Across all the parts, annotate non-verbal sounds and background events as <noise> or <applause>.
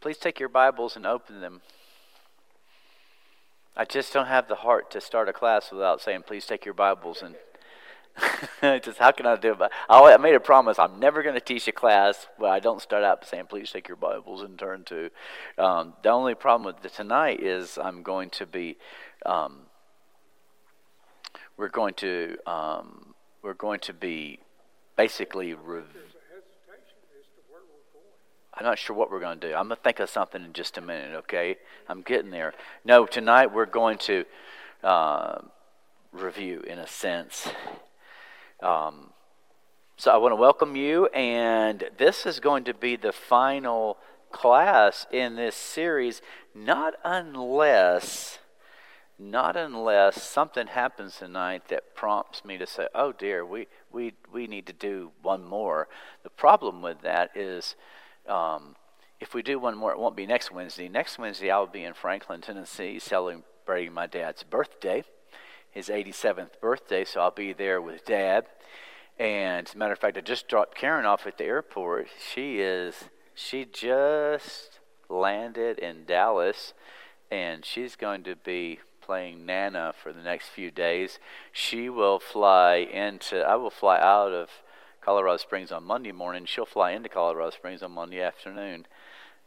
Please take your Bibles and open them. I just don't have the heart to start a class without saying, please take your Bibles and. <laughs> just how can I do it? I made a promise. I'm never going to teach a class where I don't start out saying, "Please take your Bibles and turn to." Um, the only problem with tonight is I'm going to be. Um, we're going to. Um, we're going to be basically. I'm not sure what we're going to do. I'm going to think of something in just a minute, okay? I'm getting there. No, tonight we're going to uh, review, in a sense. Um, so I want to welcome you, and this is going to be the final class in this series, not unless. Not unless something happens tonight that prompts me to say, "Oh dear, we, we, we need to do one more." The problem with that is um, if we do one more, it won't be next Wednesday. Next Wednesday, I'll be in Franklin, Tennessee, celebrating my dad's birthday, his 87th birthday. So I'll be there with Dad. And as a matter of fact, I just dropped Karen off at the airport. She is, she just landed in Dallas, and she's going to be playing Nana for the next few days. She will fly into, I will fly out of Colorado Springs on Monday morning. She'll fly into Colorado Springs on Monday afternoon.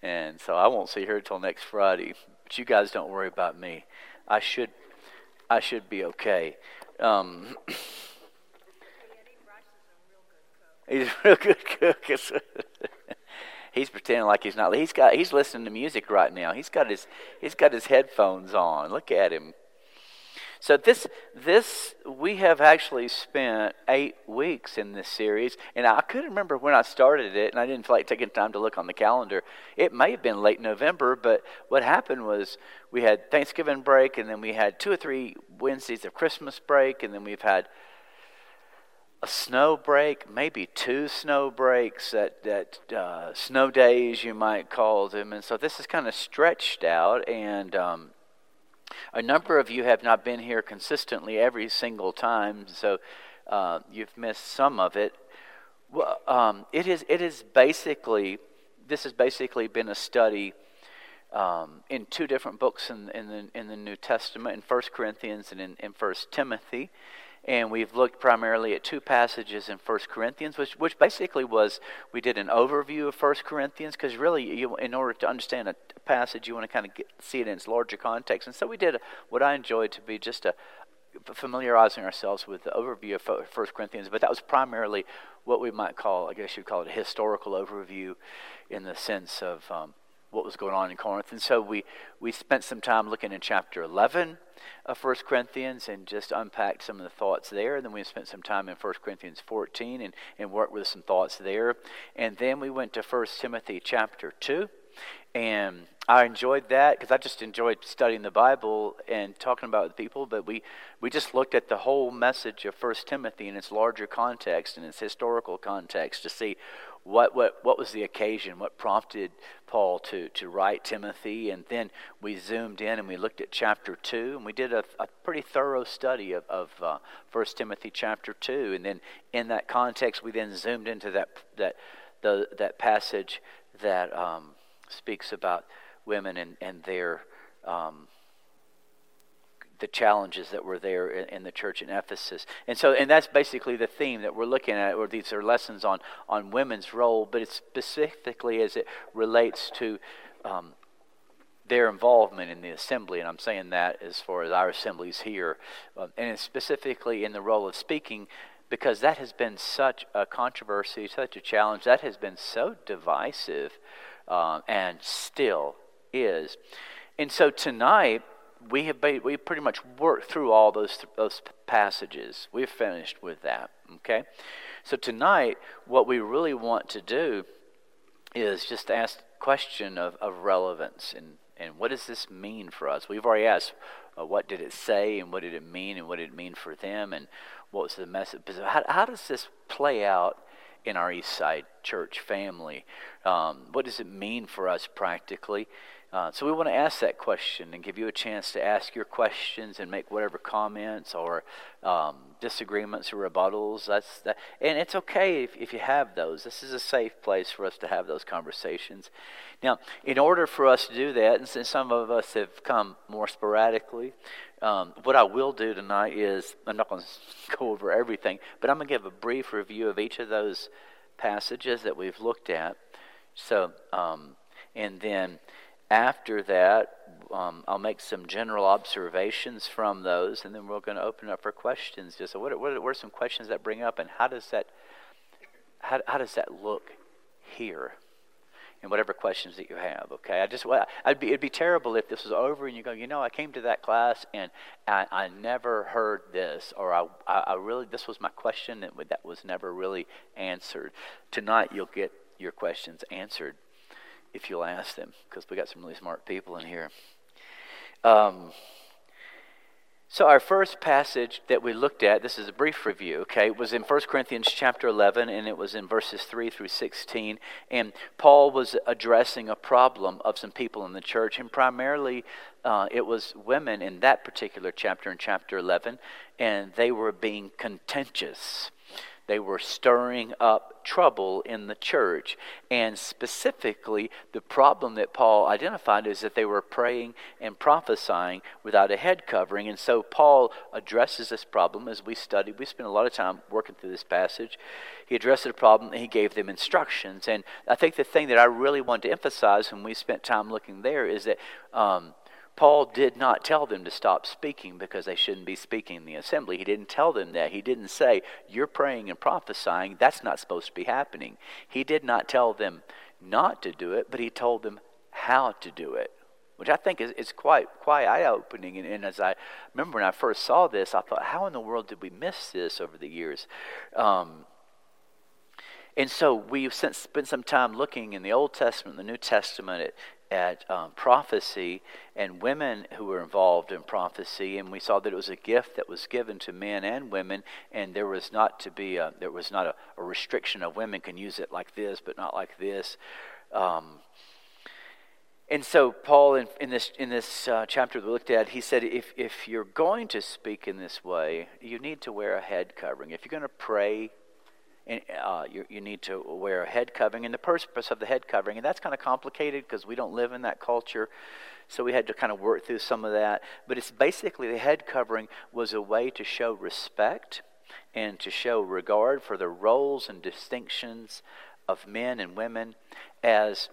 And so I won't see her till next Friday. But you guys don't worry about me. I should I should be okay. Um, <clears throat> he's a real good cook. <laughs> <laughs> he's pretending like he's not. He's got. He's listening to music right now. He's got his. He's got his headphones on. Look at him. So this this we have actually spent eight weeks in this series, and I couldn't remember when I started it, and I didn't feel like taking time to look on the calendar. It may have been late November, but what happened was we had Thanksgiving break, and then we had two or three Wednesdays of Christmas break, and then we've had a snow break, maybe two snow breaks, that that uh, snow days you might call them, and so this is kind of stretched out and. Um, a number of you have not been here consistently every single time, so uh, you've missed some of it. Well, um, it is. It is basically. This has basically been a study um, in two different books in, in, the in the New Testament, in First Corinthians and in, in First Timothy and we've looked primarily at two passages in 1 Corinthians, which, which basically was we did an overview of 1 Corinthians because really, you, in order to understand a passage, you want to kind of see it in its larger context. And so we did what I enjoyed to be just a familiarizing ourselves with the overview of 1 Corinthians, but that was primarily what we might call, I guess you'd call it a historical overview in the sense of um, what was going on in Corinth. And so we, we spent some time looking in chapter 11 of 1 Corinthians and just unpacked some of the thoughts there. And then we spent some time in 1 Corinthians 14 and, and worked with some thoughts there. And then we went to 1 Timothy chapter 2. And I enjoyed that because I just enjoyed studying the Bible and talking about with people. But we, we just looked at the whole message of 1 Timothy in its larger context and its historical context to see what, what, what was the occasion, what prompted Paul to, to write Timothy. And then we zoomed in and we looked at chapter 2, and we did a, a pretty thorough study of, of uh, 1 Timothy chapter 2. And then in that context, we then zoomed into that, that, the, that passage that um, speaks about women and, and their. Um, the challenges that were there in, in, the church in Ephesus. And so, and that's basically the theme that we're looking at, or these are lessons on, on women's role, but it's specifically as it relates to um, their involvement in the assembly. And I'm saying that as far as our assemblies here, um, and specifically in the role of speaking, because that has been such a controversy, such a challenge, that has been so divisive, uh, and still is. And so tonight, we have we pretty much worked through all those those passages. We've finished with that. Okay, so tonight, what we really want to do is just ask the question of, of relevance and and what does this mean for us? We've already asked uh, what did it say and what did it mean and what did it mean for them and what was the message. How, how does this play out in our East Side church family? Um, what does it mean for us practically? Uh, so we want to ask that question and give you a chance to ask your questions and make whatever comments or um, disagreements or rebuttals. That's that, and it's okay if, if you have those. This is a safe place for us to have those conversations. Now, in order for us to do that, and since some of us have come more sporadically, um, what I will do tonight is I'm not going <laughs> to go over everything, but I'm going to give a brief review of each of those passages that we've looked at. So, um, and then after that, um, I'll make some general observations from those, and then we're going to open up for questions. Just so what, what, what are some questions that bring up, and how does that how, how does that look here? And whatever questions that you have, okay. I just, I'd be, it'd be terrible if this was over and you go, you know, I came to that class and I, I never heard this, or I, I really, this was my question that, that was never really answered. Tonight, you'll get your questions answered if you'll ask them, because we got some really smart people in here. Um, so our first passage that we looked at, this is a brief review, okay, was in 1 Corinthians chapter 11, and it was in verses 3 through 16. And Paul was addressing a problem of some people in the church, and primarily uh, it was women in that particular chapter, in chapter 11, and they were being contentious. They were stirring up trouble in the church. And specifically, the problem that Paul identified is that they were praying and prophesying without a head covering. And so Paul addresses this problem as we studied. We spent a lot of time working through this passage. He addressed the problem and he gave them instructions. And I think the thing that I really want to emphasize when we spent time looking there is that. Um, Paul did not tell them to stop speaking because they shouldn't be speaking in the assembly. He didn't tell them that. He didn't say, You're praying and prophesying. That's not supposed to be happening. He did not tell them not to do it, but he told them how to do it, which I think is, is quite, quite eye opening. And, and, as I remember when I first saw this, I thought, How in the world did we miss this over the years? Um, and so we've since spent some time looking in the Old Testament the New Testament at, at um, prophecy and women who were involved in prophecy, and we saw that it was a gift that was given to men and women, and there was not to be a, there was not a, a restriction of women can use it like this, but not like this. Um, and so Paul, in, in this in this uh, chapter we looked at, he said, if if you're going to speak in this way, you need to wear a head covering. If you're going to pray and, uh, you, you need to wear a head covering. And the purpose of the head covering, and that's kind of complicated because we don't live in that culture. So we had to kind of work through some of that. But it's basically the head covering was a way to show respect and to show regard for the roles and distinctions of men and women as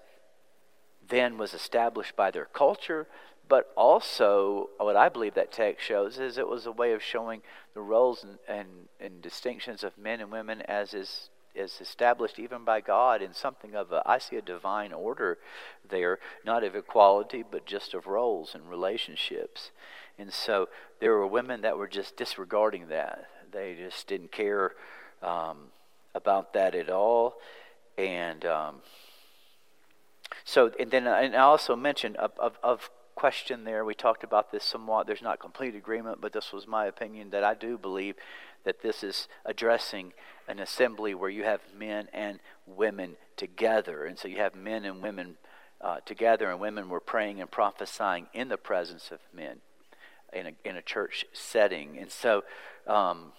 then was established by their culture, but also, what I believe that text shows is it was a way of showing the roles and, and, and distinctions of men and women as is, is established even by God in something of a, I see a divine order there, not of equality, but just of roles and relationships. And so there were women that were just disregarding that. They just didn't care um, about that at all. And um, so, and then and I also mentioned of, of, of question there. We talked about this somewhat. There's not complete agreement, but this was my opinion that I do believe that this is addressing an assembly where you have men and women together. And so you have men and women uh, together, and women were praying and prophesying in the presence of men in a, in a church setting. And so um,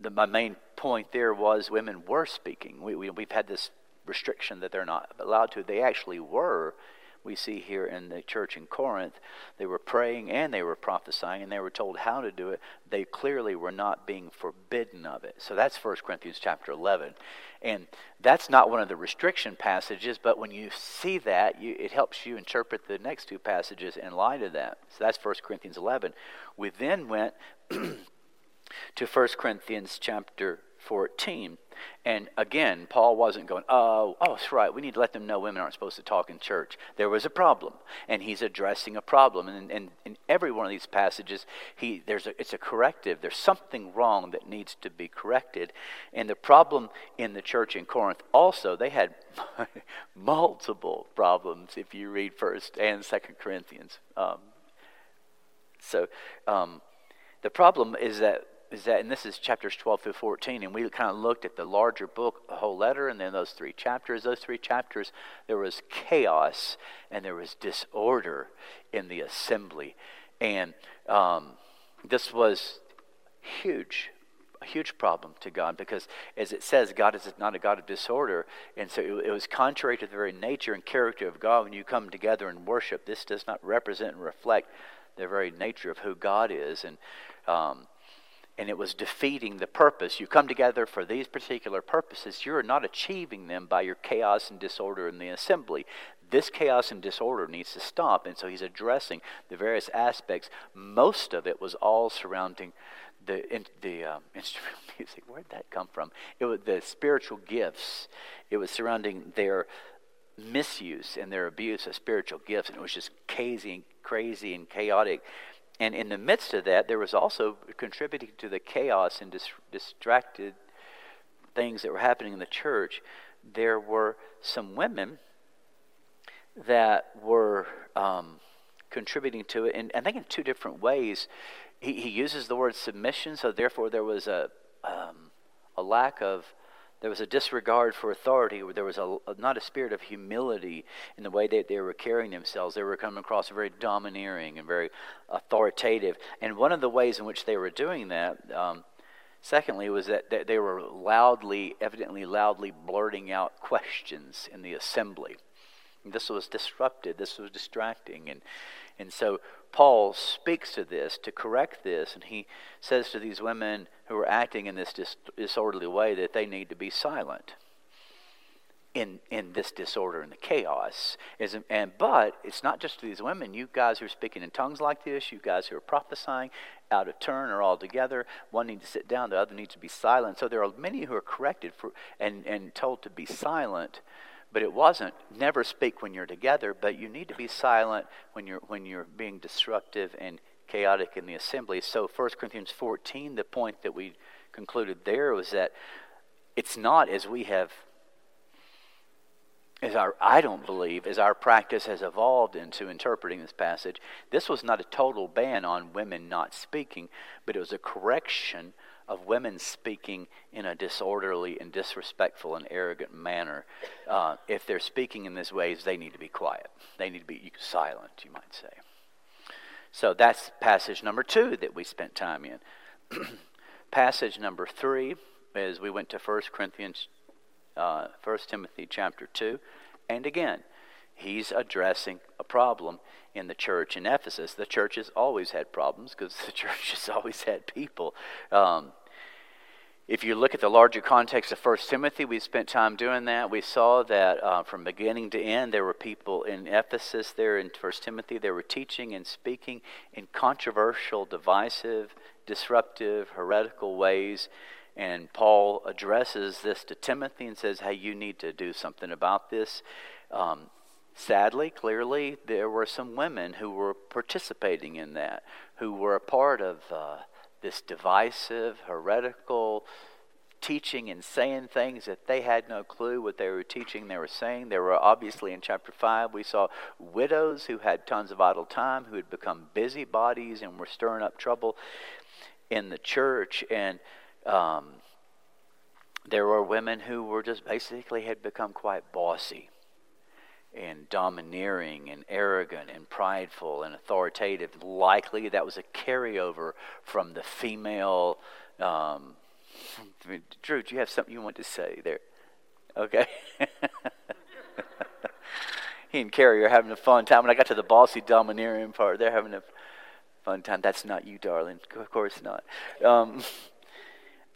the, my main point there was women were speaking. We, we, we've had this restriction that they're not allowed to. They actually were we see here in the church in Corinth. They were praying and they were prophesying and they were told how to do it. They clearly were not being forbidden of it. So that's 1 Corinthians chapter 11. And that's not one of the restriction passages, but when you see that, you, it helps you interpret the next two passages in light of that. So that's 1 Corinthians 11. We then went <clears throat> to 1 Corinthians chapter 14. And again, Paul wasn't going, oh, oh, that's right, we need to let them know women aren't supposed to talk in church. There was a problem, and he's addressing a problem. And, and in every one of these passages, he, there's a, it's a corrective. There's something wrong that needs to be corrected. And the problem in the church in Corinth also, they had <laughs> multiple problems if you read 1st and 2nd Corinthians. Um, so um, the problem is that is that, and this is chapters 12 through 14, and we kind of looked at the larger book, the whole letter, and then those three chapters. Those three chapters, there was chaos and there was disorder in the assembly. And um, this was huge, a huge problem to God because, as it says, God is not a God of disorder. And so it, it was contrary to the very nature and character of God when you come together and worship. This does not represent and reflect the very nature of who God is. And um, and it was defeating the purpose. You come together for these particular purposes. You're not achieving them by your chaos and disorder in the assembly. This chaos and disorder needs to stop. And so he's addressing the various aspects. Most of it was all surrounding the, in, the uh, <laughs> instrumental music. Where'd that come from? It was the spiritual gifts. It was surrounding their misuse and their abuse of spiritual gifts. And it was just crazy and crazy and chaotic and in the midst of that, there was also contributing to the chaos and dis- distracted things that were happening in the church. There were some women that were um, contributing to it, and I think in two different ways. He, he uses the word submission, so therefore there was a um, a lack of there was a disregard for authority. There was a, not a spirit of humility in the way that they were carrying themselves. They were coming across very domineering and very authoritative. And one of the ways in which they were doing that, um, secondly, was that they were loudly, evidently loudly blurting out questions in the assembly. And this was disrupted. This was distracting. And, and so Paul speaks to this to correct this, and he says to these women who are acting in this dis- disorderly way that they need to be silent in in this disorder and the chaos. Is, and but it's not just these women. You guys who are speaking in tongues like this, you guys who are prophesying out of turn or all together. One needs to sit down, the other needs to be silent. So there are many who are corrected for and and told to be silent but it wasn't never speak when you're together, but you need to be silent when you're when you're being disruptive and chaotic in the assembly. So 1 Corinthians 14, the point that we concluded there was that it's not as we have as our I don't believe as our practice has evolved into interpreting this passage, this was not a total ban on women not speaking, but it was a correction of women speaking in a disorderly and disrespectful and arrogant manner. Uh, if they're speaking in these ways, they need to be quiet. They need to be silent, you might say. So that's passage number two that we spent time in. <clears throat> passage number three is we went to 1 Corinthians, uh, 1 Timothy chapter 2. And again, he's addressing a problem in the church in Ephesus. The church has always had problems because <laughs> the church has always had people. Um, if you look at the larger context of 1 Timothy, we spent time doing that. We saw that uh, from beginning to end, there were people in Ephesus there in 1 Timothy. They were teaching and speaking in controversial, divisive, disruptive, heretical ways. And Paul addresses this to Timothy and says, Hey, you need to do something about this. Um, Sadly, clearly, there were some women who were participating in that, who were a part of uh, this divisive, heretical teaching and saying things that they had no clue what they were teaching, they were saying. There were obviously in chapter 5, we saw widows who had tons of idle time, who had become busybodies and were stirring up trouble in the church. And um, there were women who were just basically had become quite bossy and domineering and arrogant and prideful and authoritative. Likely that was a carryover from the female. Um, Drew, do you have something you want to say there? Okay. <laughs> he and Carrie are having a fun time. When I got to the bossy, domineering part, they're having a fun time. That's not you, darling. Of course not. Um, <laughs>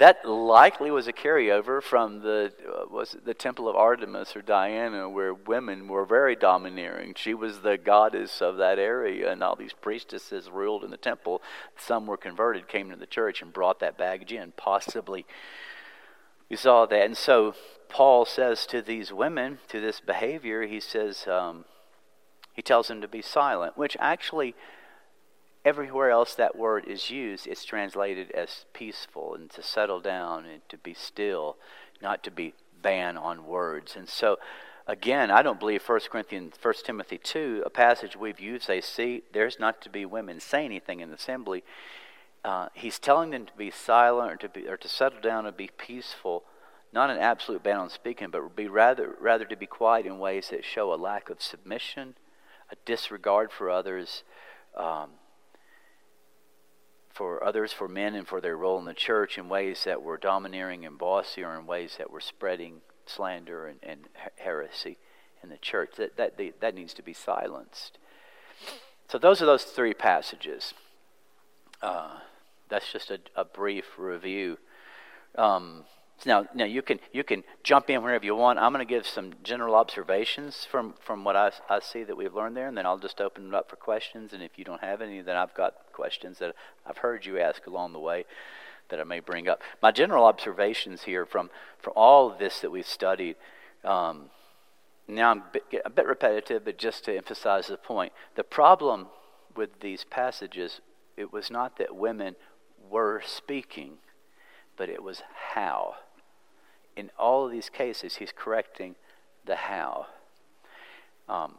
that likely was a carryover from the uh, was the temple of Artemis or Diana, where women were very domineering. She was the goddess of that area, and all these priestesses ruled in the temple. Some were converted, came to the church, and brought that baggage in. Possibly, we saw that, and so Paul says to these women, to this behavior, he says um, he tells them to be silent, which actually everywhere else that word is used, it's translated as peaceful and to settle down and to be still, not to be ban on words. And so, again, I don't believe 1 Corinthians, 1 Timothy 2, a passage we've used, they see there's not to be women say anything in the assembly. uh, he's telling them to be silent or to, be, or to settle down and be peaceful, not an absolute ban on speaking, but be rather, rather to be quiet in ways that show a lack of submission, a disregard for others, um, for others, for men, and for their role in the church in ways that were domineering and bossy, or in ways that were spreading slander and, and heresy in the church. That, that, that needs to be silenced. So, those are those three passages. Uh, that's just a, a brief review. Um, now, now you can you can jump in wherever you want. I'm going to give some general observations from, from what I, I see that we've learned there, and then I'll just open it up for questions. And if you don't have any, then I've got questions that I've heard you ask along the way that I may bring up. My general observations here from from all of this that we've studied. Um, now I'm a bit, a bit repetitive, but just to emphasize the point, the problem with these passages it was not that women were speaking, but it was how. In all of these cases, he's correcting the how. Um,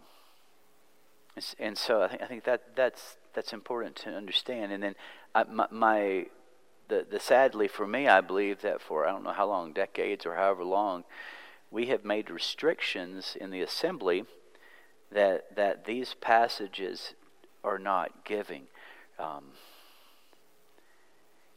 and so I think, I think that that's that's important to understand. And then I, my, my the, the sadly for me, I believe that for I don't know how long, decades or however long, we have made restrictions in the assembly that that these passages are not giving. Um,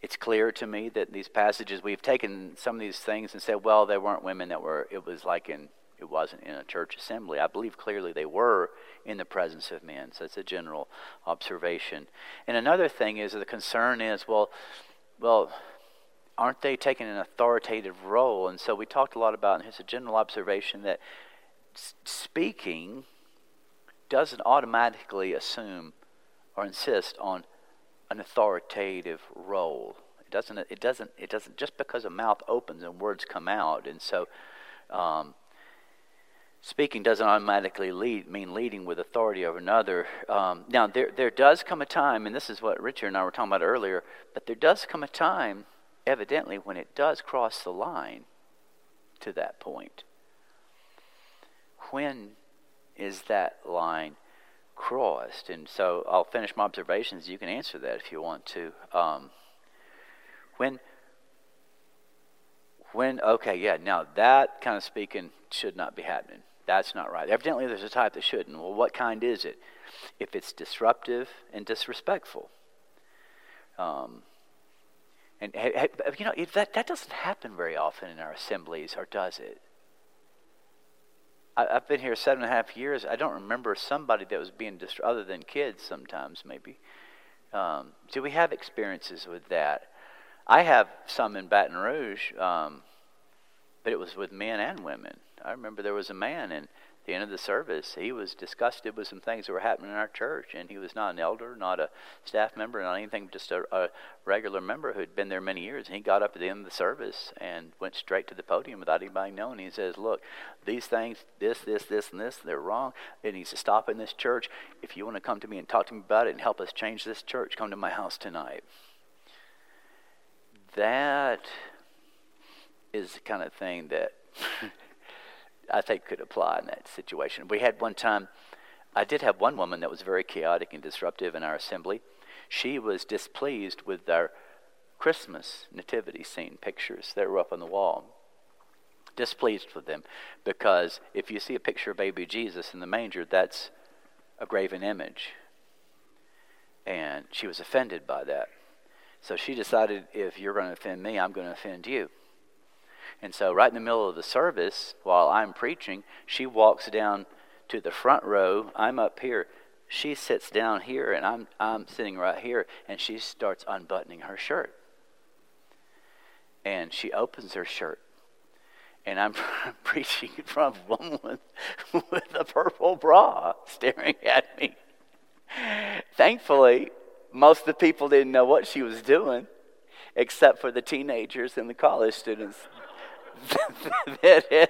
it's clear to me that these passages we've taken some of these things and said, well, they weren't women that were. It was like in it wasn't in a church assembly. I believe clearly they were in the presence of men. So it's a general observation. And another thing is the concern is, well, well, aren't they taking an authoritative role? And so we talked a lot about, and here's a general observation that speaking doesn't automatically assume or insist on an authoritative role. It doesn't. It doesn't. It doesn't. Just because a mouth opens and words come out, and so um, speaking doesn't automatically lead mean leading with authority over another. Um, now there there does come a time, and this is what Richard and I were talking about earlier. But there does come a time, evidently, when it does cross the line to that point. When is that line crossed. And so I'll finish my observations. You can answer that if you want to. Um, when, when, okay, yeah, now that kind of speaking should not be happening. That's not right. Evidently, there's a type that shouldn't. Well, what kind is it? If it's disruptive and disrespectful. Um, and, you know, that, that doesn't happen very often in our assemblies, or does it? I, have been here seven and a half years. I don't remember somebody that was being destroyed, other than kids sometimes, maybe. Um, do we have experiences with that? I have some in Baton Rouge, um, but it was with men and women. I remember there was a man, and the end of the service, he was disgusted with some things that were happening in our church, and he was not an elder, not a staff member, not anything, just a, a regular member who had been there many years. And he got up at the end of the service and went straight to the podium without anybody knowing. He says, "Look, these things, this, this, this, and this, they're wrong. It needs to stop in this church. If you want to come to me and talk to me about it and help us change this church, come to my house tonight." That is the kind of thing that. <laughs> I think could apply in that situation. We had one time, I did have one woman that was very chaotic and disruptive in our assembly. She was displeased with our Christmas nativity scene pictures that were up on the wall. Displeased with them because if you see a picture of baby Jesus in the manger, that's a graven image. And she was offended by that. So she decided if you're going to offend me, I'm going to offend you. And so, right in the middle of the service, while I'm preaching, she walks down to the front row. I'm up here. She sits down here, and I'm, I'm sitting right here, and she starts unbuttoning her shirt. And she opens her shirt. And I'm <laughs> preaching in front of a woman <laughs> with a purple bra staring at me. Thankfully, most of the people didn't know what she was doing, except for the teenagers and the college students that, had,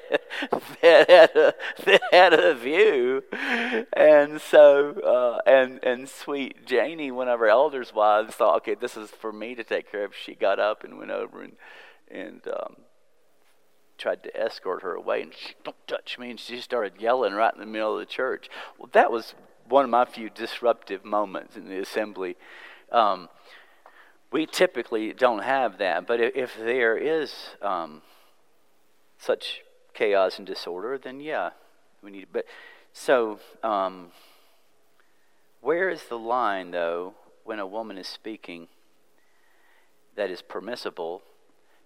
that, had a, that had a view. And so, uh, and, and sweet Janie, one of our elders' wives, thought, okay, this is for me to take care of. She got up and went over and, and um, tried to escort her away. And she, don't touch me. And she started yelling right in the middle of the church. Well, that was one of my few disruptive moments in the assembly. Um, we typically don't have that. But if, there is um, such chaos and disorder, then yeah, we need. But so, um, where is the line though when a woman is speaking that is permissible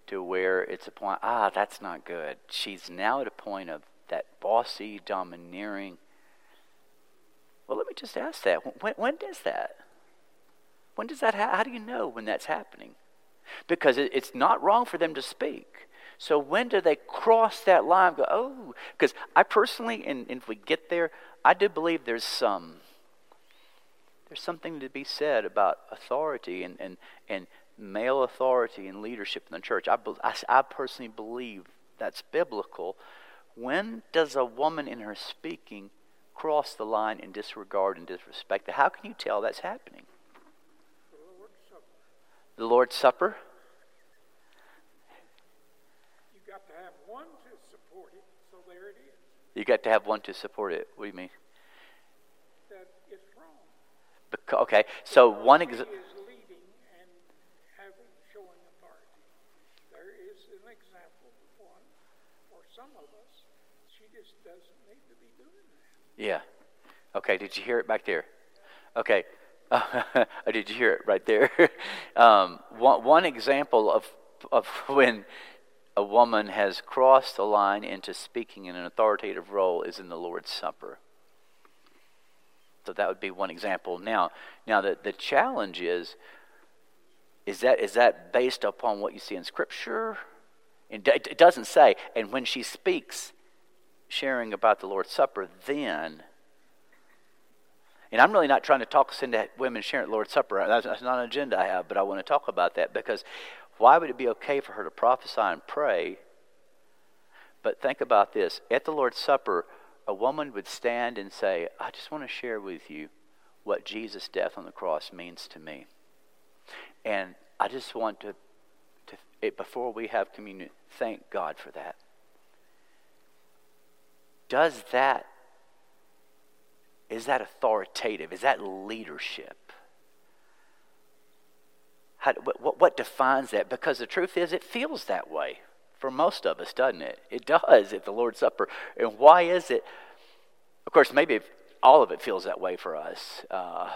to where it's a point? Ah, that's not good. She's now at a point of that bossy, domineering. Well, let me just ask that. When, when does that? When does that ha- How do you know when that's happening? Because it, it's not wrong for them to speak. So when do they cross that line? Go, oh, because I personally, and, and, if we get there, I do believe there's some. There's something to be said about authority and, and, and male authority and leadership in the church. I, I, I personally believe that's biblical. When does a woman in her speaking cross the line in disregard and disrespect? How can you tell that's happening? The Lord's Supper. You got to have one to support it, so there it is. You got to have one to support it. What do you mean? That it's wrong. Because, okay, so one example. is leading and having showing authority. There is an example of one for some of us. She just doesn't need to be doing that. Yeah. Okay, did you hear it back there? Okay. <laughs> did you hear it right there? <laughs> um, one, one example of, of <laughs> when a woman has crossed the line into speaking in an authoritative role is in the Lord's Supper. So that would be one example. Now, now the, the challenge is, is that, is that based upon what you see in Scripture? It, it doesn't say, and when she speaks, sharing about the Lord's Supper, then and I'm really not trying to talk us into women sharing at Lord's Supper. That's, that's not an agenda I have, but I want to talk about that because why would it be okay for her to prophesy and pray? But think about this at the Lord's Supper, a woman would stand and say, I just want to share with you what Jesus' death on the cross means to me. And I just want to, to it, before we have communion, thank God for that. Does that is that authoritative? Is that leadership? How, what, what defines that? Because the truth is, it feels that way for most of us, doesn't it? It does at the Lord's Supper. And why is it? Of course, maybe all of it feels that way for us. Uh,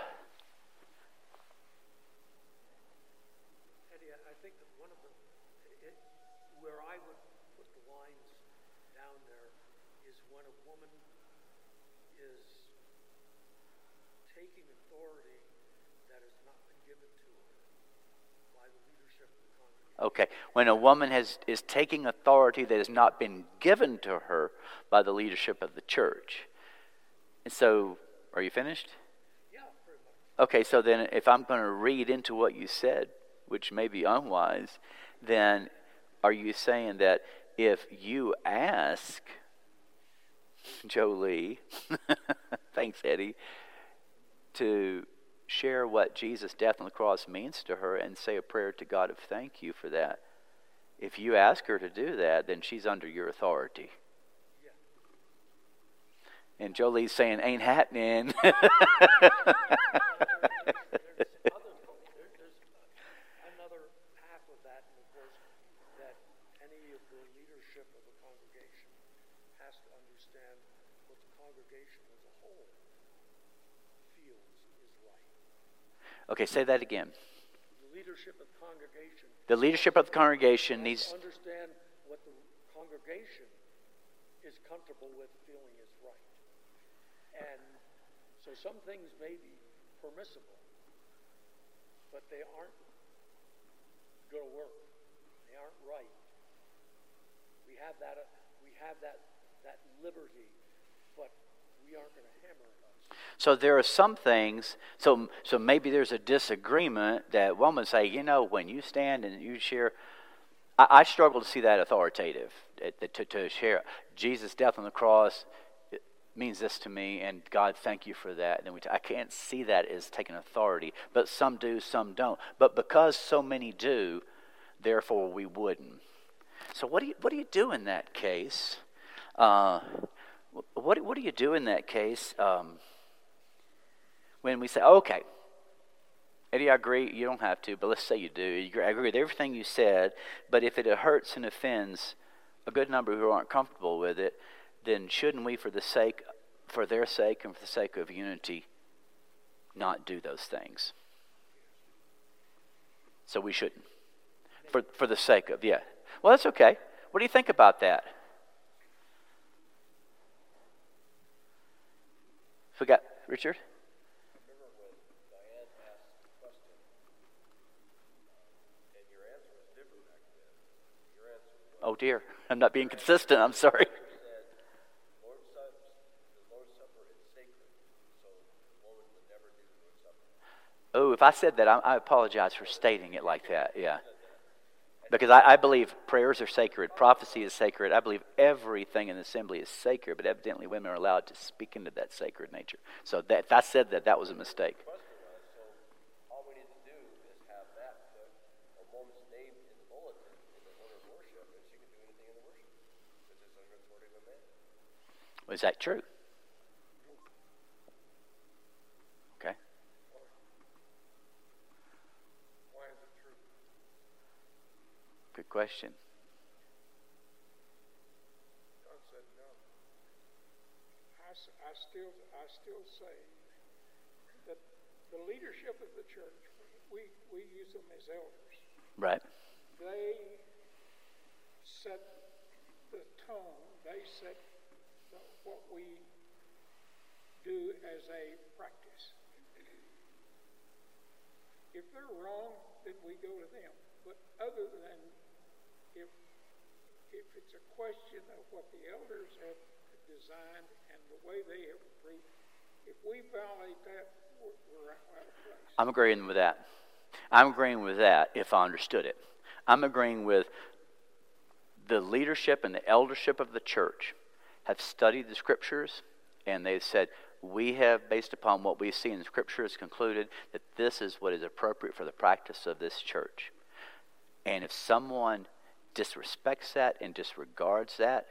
Okay, when a woman has, is taking authority that has not been given to her by the leadership of the church. And so, are you finished? Yeah. Okay, so then if I'm going to read into what you said, which may be unwise, then are you saying that if you ask Jolie, <laughs> thanks, Eddie, to share what Jesus' death on the cross means to her and say a prayer to God of thank you for that. If you ask her to do that, then she's under your authority. Yeah. And Jolie's saying, ain't happening. <laughs> <laughs> Okay, say that again. The leadership of the congregation. The leadership of the congregation needs to understand what the congregation is comfortable with feeling is right. And so some things may be permissible, but they aren't going to work. They aren't right. We have that. Uh, we have that that liberty, but we aren't going to hammer it so there are some things, so, so maybe there's a disagreement that one would say, you know, when you stand and you share, I, I struggle to see that authoritative, to, to share Jesus' death on the cross means this to me, and God, thank you for that. And we, I can't see that as taking authority, but some do, some don't. But because so many do, therefore we wouldn't. So what do you what do you do in that case? Uh, what what do you do in that case? Um, when we say, okay, Eddie, I agree. You don't have to, but let's say you do. I agree with everything you said, but if it hurts and offends a good number who aren't comfortable with it, then shouldn't we, for the sake, for their sake, and for the sake of unity, not do those things? So we shouldn't, for for the sake of yeah. Well, that's okay. What do you think about that? Forgot, Richard. Oh dear, I'm not being consistent. I'm sorry. Oh, if I said that, I, I, apologize for stating it like that. Yeah. Because I, I, believe prayers are sacred, prophecy is sacred. I believe everything in the assembly is sacred, but evidently women are allowed to speak into that sacred nature. So that, if I said that, that was a mistake. Is that true? Okay. Why is it true? Good question. God said no. I, I still, I still say that the leadership of the church, we, we use them as elders. Right. They set the tone. They set what we do as a practice. If they're wrong, then we go to them. But other than if if it's a question of what the elders have designed and the way they have approved, if we violate that, we're, we're out of place. I'm agreeing with that. I'm agreeing with that if I understood it. I'm agreeing with the leadership and the eldership of the church have studied the scriptures and they've said, we have, based upon what we see in the scriptures, concluded that this is what is appropriate for the practice of this church. And if someone disrespects that and disregards that,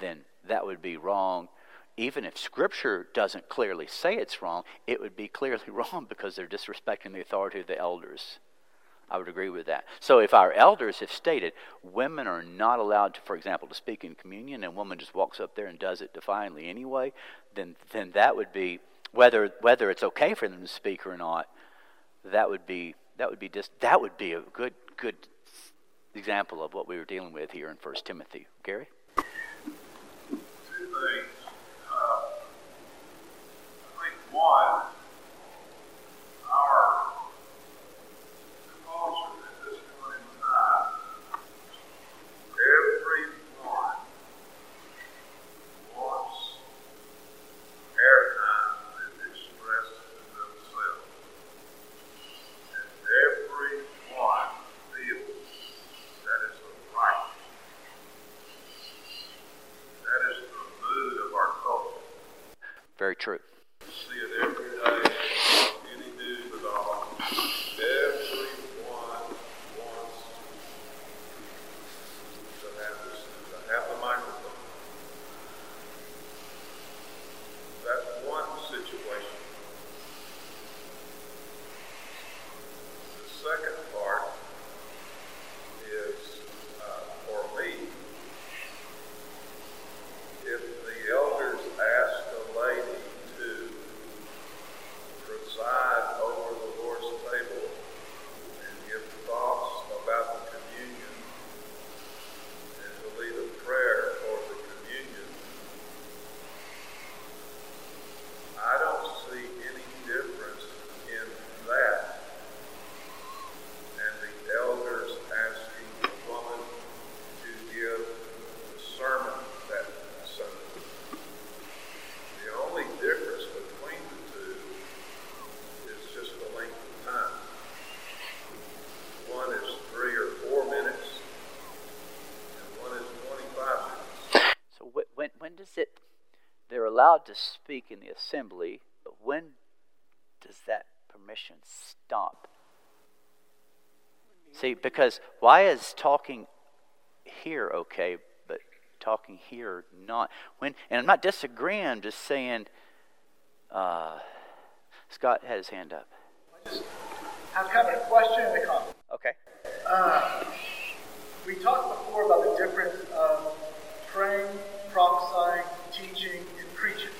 then that would be wrong. Even if Scripture doesn't clearly say it's wrong, it would be clearly <laughs> wrong because they're disrespecting the authority of the elders. I would agree with that. So if our elders have stated women are not allowed to, for example, to speak in communion, and a woman just walks up there and does it defiantly anyway, then then that would be whether whether it's okay for them to speak or not. That would be that would be just that would be a good good example of what we were dealing with here in First Timothy. Gary. true. Allowed to speak in the assembly, but when does that permission stop? See, because why is talking here okay, but talking here not? When and I'm not disagreeing. I'm just saying. Uh, Scott had his hand up. I just, have kind of a question and a comment. Okay. Uh, we talked before about the difference of praying, prophesying, teaching, preaching.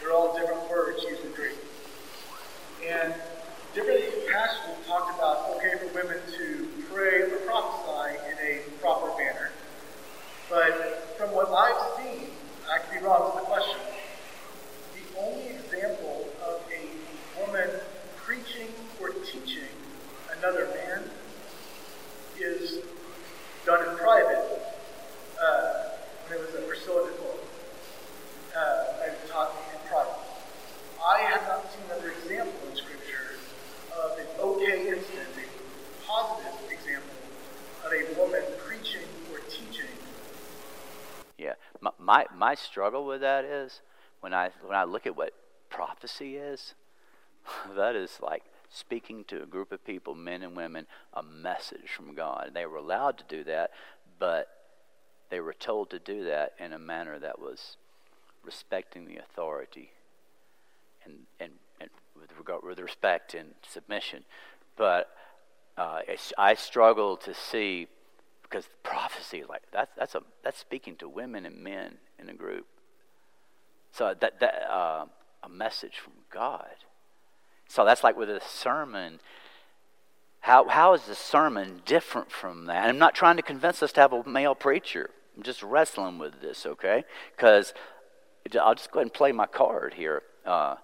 They're all different words used in Greek. And different passages talked about okay for women to pray or prophesy in a proper manner. But from what I've seen, I could be wrong with the question, the only example of a woman preaching or teaching another man is done in private. Uh, when it was a Priscilla and Aquila. Uh, I taught in private. I have not seen another example in Scripture of an okay instance, a positive example of a woman preaching or teaching. Yeah. My, my struggle with that is when I when I look at what prophecy is, <laughs> that is like speaking to a group of people, men and women, a message from God. They were allowed to do that, but they were told to do that in a manner that was respecting the authority and, and, and with regard with respect and submission. But uh, I struggle to see because prophecy is like that's that's a that's speaking to women and men in a group. So that that uh, a message from God. So that's like with a sermon. How, how is the sermon different from that? I'm not trying to convince us to have a male preacher. I'm just wrestling with this, okay? Because I'll just go ahead and play my card here. Uh,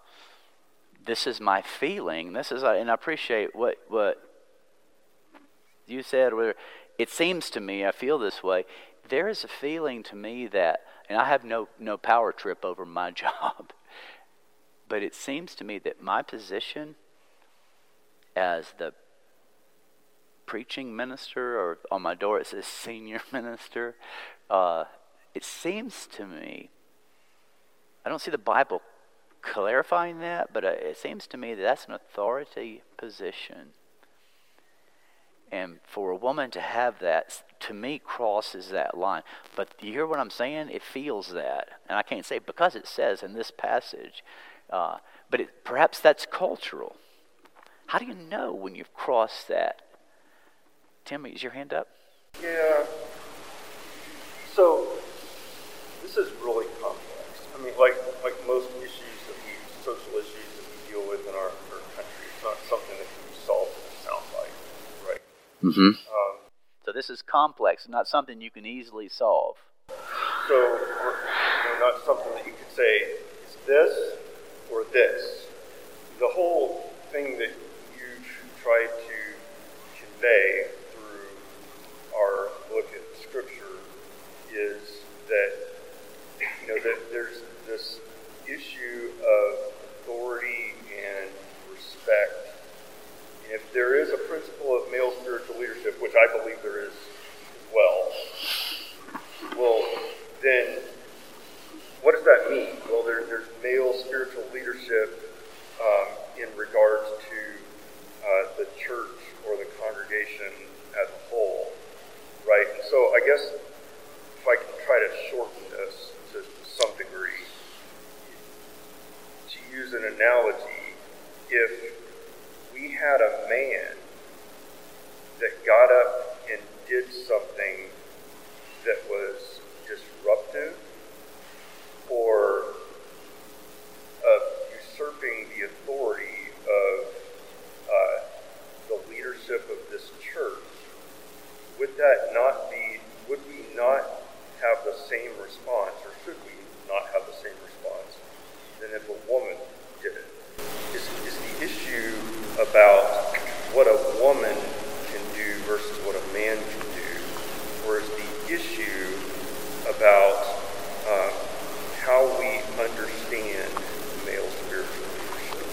this is my feeling. This is, and I appreciate what what you said. Where it seems to me, I feel this way. There is a feeling to me that, and I have no no power trip over my <laughs> job. But it seems to me that my position as the preaching minister, or on my door it says senior <laughs> minister, uh, it seems to me, I don't see the Bible clarifying that, but uh, it seems to me that that's an authority position. And for a woman to have that, to me, crosses that line. But you hear what I'm saying? It feels that. And I can't say because it says in this passage uh, but it, perhaps that's cultural. How do you know when you've crossed that? Timmy, is your hand up? Yeah. So this is really complex. I mean, like like most issues that we, social issues that we deal with in our, our country, it's not something that can be solved in a soundbite, right? Mm-hmm. Um, so this is complex, not something you can easily solve. So, or, you know, not something that you could say, is this or this. The whole thing that you try to convey through our look at Scripture is that you know that there's this issue of authority and respect. If there is a principle of male spiritual leadership, which I believe there is as well, well, then what does that mean? Well, there, there's male spiritual leadership um, in regards to uh, the church or the congregation as a whole, right? And so I guess if I can try to shorten this to some degree, to use an analogy, if we had a man that got up and did something that was disruptive or of usurping the authority of uh, the leadership of this church, would that not be, would we not have the same response, or should we not have the same response than if a woman did it? Is, is the issue about what a woman can do versus what a man can do, or is the issue about uh, how we understand male spiritual leadership.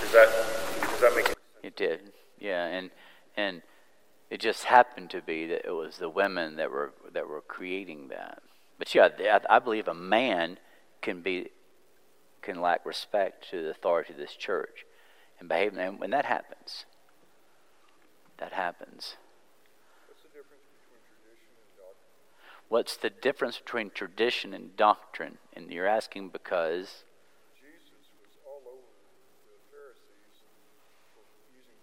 Does that does that make sense? It did, yeah, and and it just happened to be that it was the women that were that were creating that. But yeah, I believe a man can be can lack respect to the authority of this church and behave, and when that happens, that happens. What's the difference between tradition and doctrine? What's the difference between tradition and doctrine? And you're asking because Jesus was all over the Pharisees for using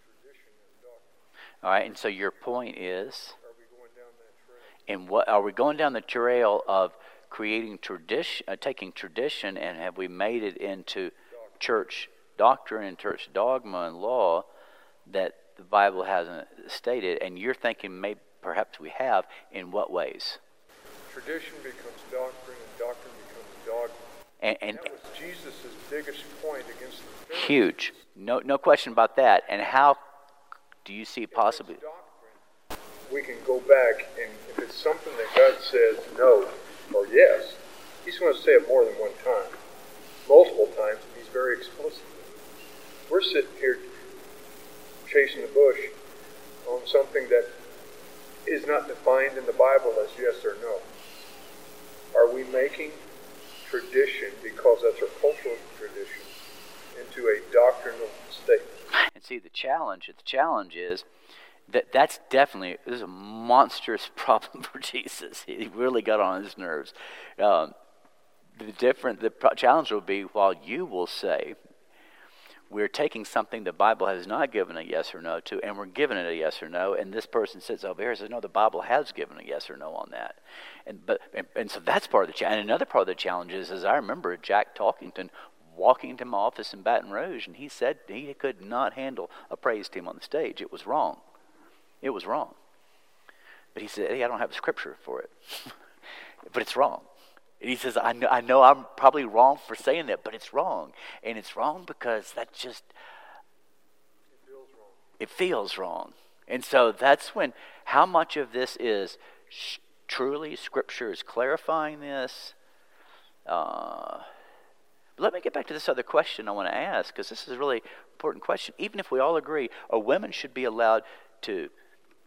All right, and so your point is, Are we going down that trail? and what are we going down the trail of creating tradition, uh, taking tradition, and have we made it into church doctrine and church dogma and law that the Bible hasn't stated? And you're thinking maybe perhaps we have. In what ways? Tradition becomes doctrine, and doctrine becomes dogma. And, and that was Jesus' biggest point against the Pharisees. huge, no no question about that. And how do you see possibly? We can go back, and if it's something that God says no or yes, He's going to say it more than one time, multiple times, and He's very explicit. We're sitting here chasing the bush on something that is not defined in the Bible as yes or no. Are we making tradition, because that's our cultural tradition, into a doctrinal statement? And see the challenge. The challenge is that that's definitely this is a monstrous <laughs> problem for Jesus. He really got on his nerves. Um, the different the challenge will be while you will say we're taking something the Bible has not given a yes or no to, and we're giving it a yes or no. And this person sits over here and says, "No, the Bible has given a yes or no on that." And but and, and so that's part of the challenge. And another part of the challenge is, as I remember Jack Talkington walking into my office in Baton Rouge, and he said he could not handle a praise team on the stage. It was wrong. It was wrong. But he said, "Hey, I don't have a scripture for it, <laughs> but it's wrong." And he says, I know, I know I'm probably wrong for saying that, but it's wrong. And it's wrong because that just, it feels wrong. And so that's when, how much of this is sh- truly Scripture is clarifying this? Uh, let me get back to this other question I want to ask because this is a really important question. Even if we all agree, a women should be allowed to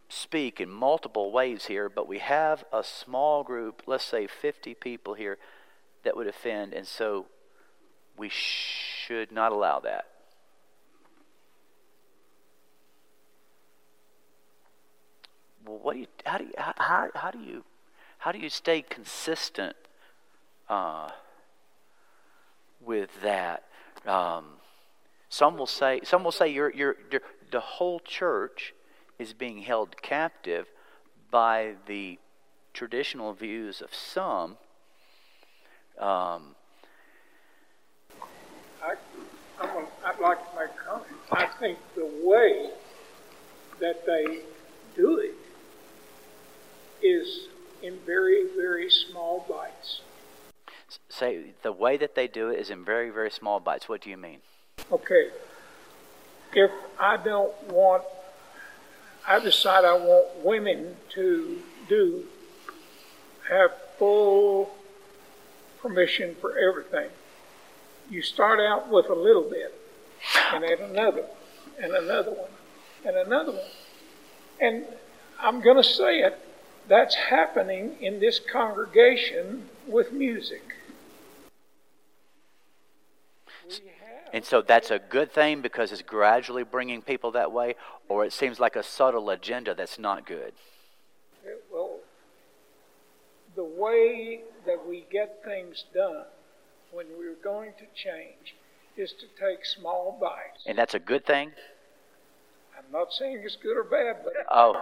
speak in multiple ways here, but we have a small group, let's say 50 people here, that would offend, and so we should not allow that. Well, what do you? How do you? How, how do you? How do you stay consistent uh, with that? Um, some will say. Some will say you're, you're, you're the whole church is being held captive by the traditional views of some. Um, I, I'm I'd like to make a comment. I think the way that they do it is in very. Say the way that they do it is in very, very small bites. What do you mean? Okay, if I don't want, I decide I want women to do, have full permission for everything. You start out with a little bit, and then another, and another one, and another one. And I'm going to say it, that's happening in this congregation with music. And so that's a good thing because it's gradually bringing people that way, or it seems like a subtle agenda that's not good. Well, the way that we get things done when we're going to change is to take small bites. And that's a good thing? I'm not saying it's good or bad, but <laughs> Oh.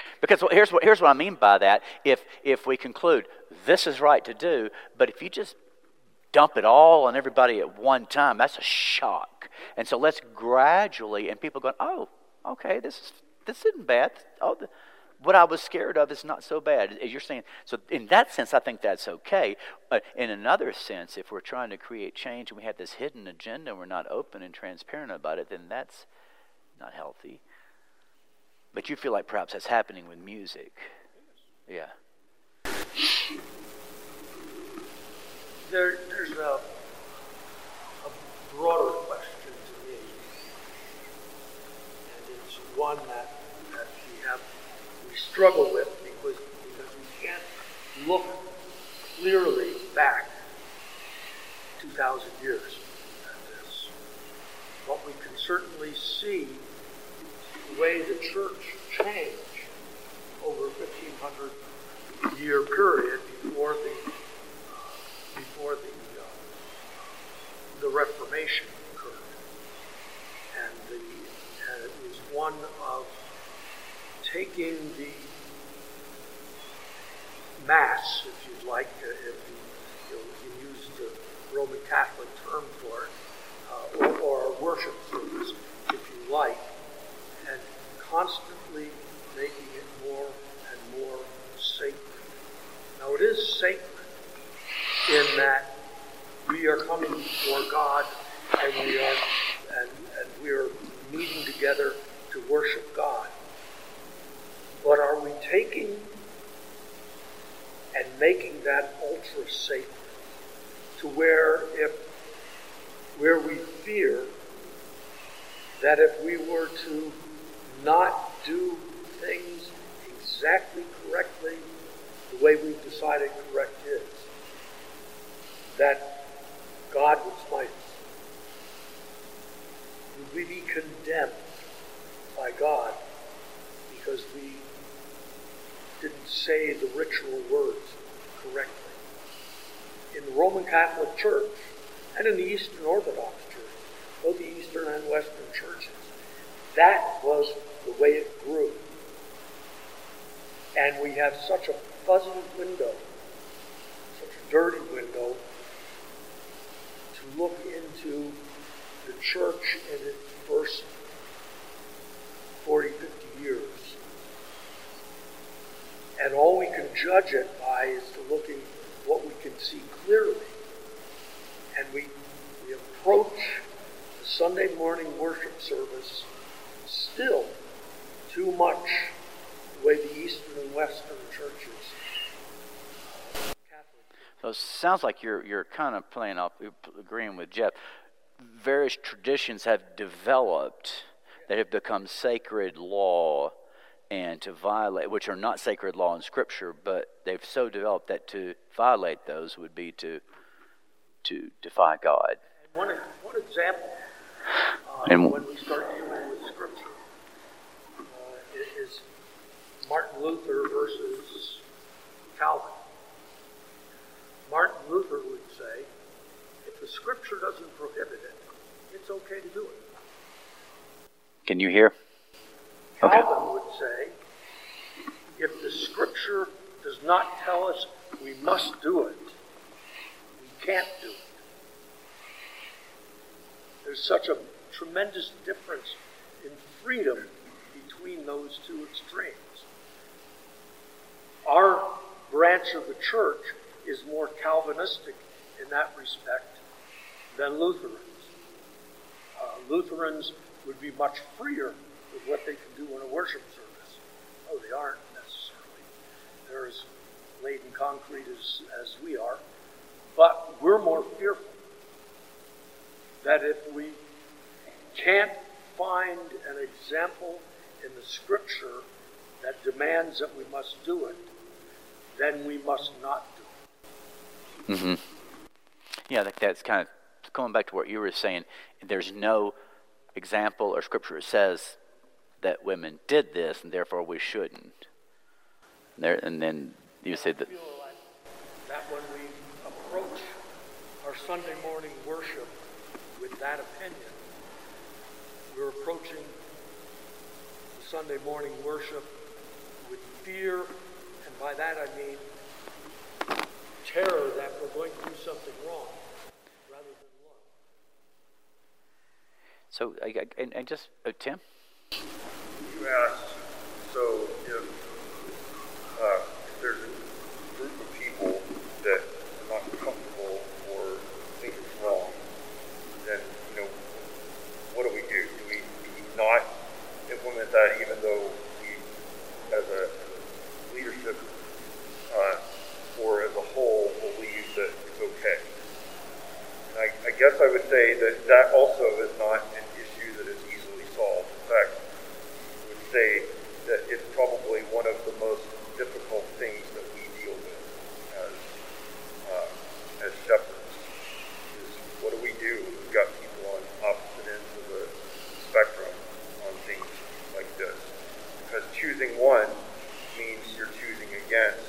<laughs> because here's, what, here's what I mean by that. If, if we conclude this is right to do, but if you just dump it all on everybody at one time, that's a shock. And so let's gradually, and people going, oh, okay, this, is, this isn't bad. Oh, the, what I was scared of is not so bad, as you're saying. So, in that sense, I think that's okay. But in another sense, if we're trying to create change and we have this hidden agenda and we're not open and transparent about it, then that's not healthy. But you feel like perhaps that's happening with music. Yeah. There, there's a, a broader question to me, and it's one that, that we have we struggle with because because we can't look clearly back two thousand years. At this, but we can certainly see the way the church changed over a fifteen hundred year period before the before the uh, the Reformation occurred, and the and it was one of taking the Mass, if you'd like, uh, if you, you, know, you use the Roman Catholic term for it, uh, or, or worship service, if you like, and constantly making it more and more sacred. Now, it is sacred in that we are coming before God and we are and, and we are meeting together to worship God. But are we taking and making that ultra sacred to where if where we fear that if we were to not do things exactly correctly the way we've decided correct is, that God would smite us? Would we be condemned by God because we didn't say the ritual words correctly? In the Roman Catholic Church and in the Eastern Orthodox Church, both the Eastern and Western churches, that was the way it grew. And we have such a fuzzy window, such a dirty window, look into the church in its first 40, 50 years. And all we can judge it by is to looking what we can see clearly. And we, we approach the Sunday morning worship service still too much the way the Eastern and Western churches. So it sounds like you're you're kind of playing off, agreeing with Jeff. Various traditions have developed that have become sacred law, and to violate, which are not sacred law in Scripture, but they've so developed that to violate those would be to to defy God. One, one example, uh, And- when we start dealing with Scripture, uh, is Martin Luther versus Calvin. Martin Luther would say, if the Scripture doesn't prohibit it, it's okay to do it. Can you hear? Okay. Calvin would say, if the Scripture does not tell us we must do it, we can't do it. There's such a tremendous difference in freedom between those two extremes. Our branch of the church is more Calvinistic in that respect than Lutherans. Uh, Lutherans would be much freer with what they can do in a worship service. Oh, they aren't necessarily. They're as laid in concrete as, as we are. But we're more fearful that if we can't find an example in the scripture that demands that we must do it, then we must not do it. hmm Yeah, I that's kind of going back to what you were saying. There's no example or scripture that says that women did this, and therefore we shouldn't. There, and then you said that. feel like that when we approach our Sunday morning worship with that opinion, we're approaching the Sunday morning worship with fear, and by that I mean terror that we're going to do something wrong rather than love. So, I, I, and, and just uh, Tim. You asked, so if, uh, if there's a group of people that are not comfortable or think it's wrong, then, you know, what do we do? Do we, do we not implement that even though we, as a leadership, uh, or as a whole, believe that it's okay? And I, I guess I would say that that also is not an issue that is easily solved. In fact, I would say that it's probably one of the most difficult things that we deal with as uh, as shepherds. Is what do we do? We've got people on opposite ends of the spectrum on things like this. Because choosing one means you're choosing against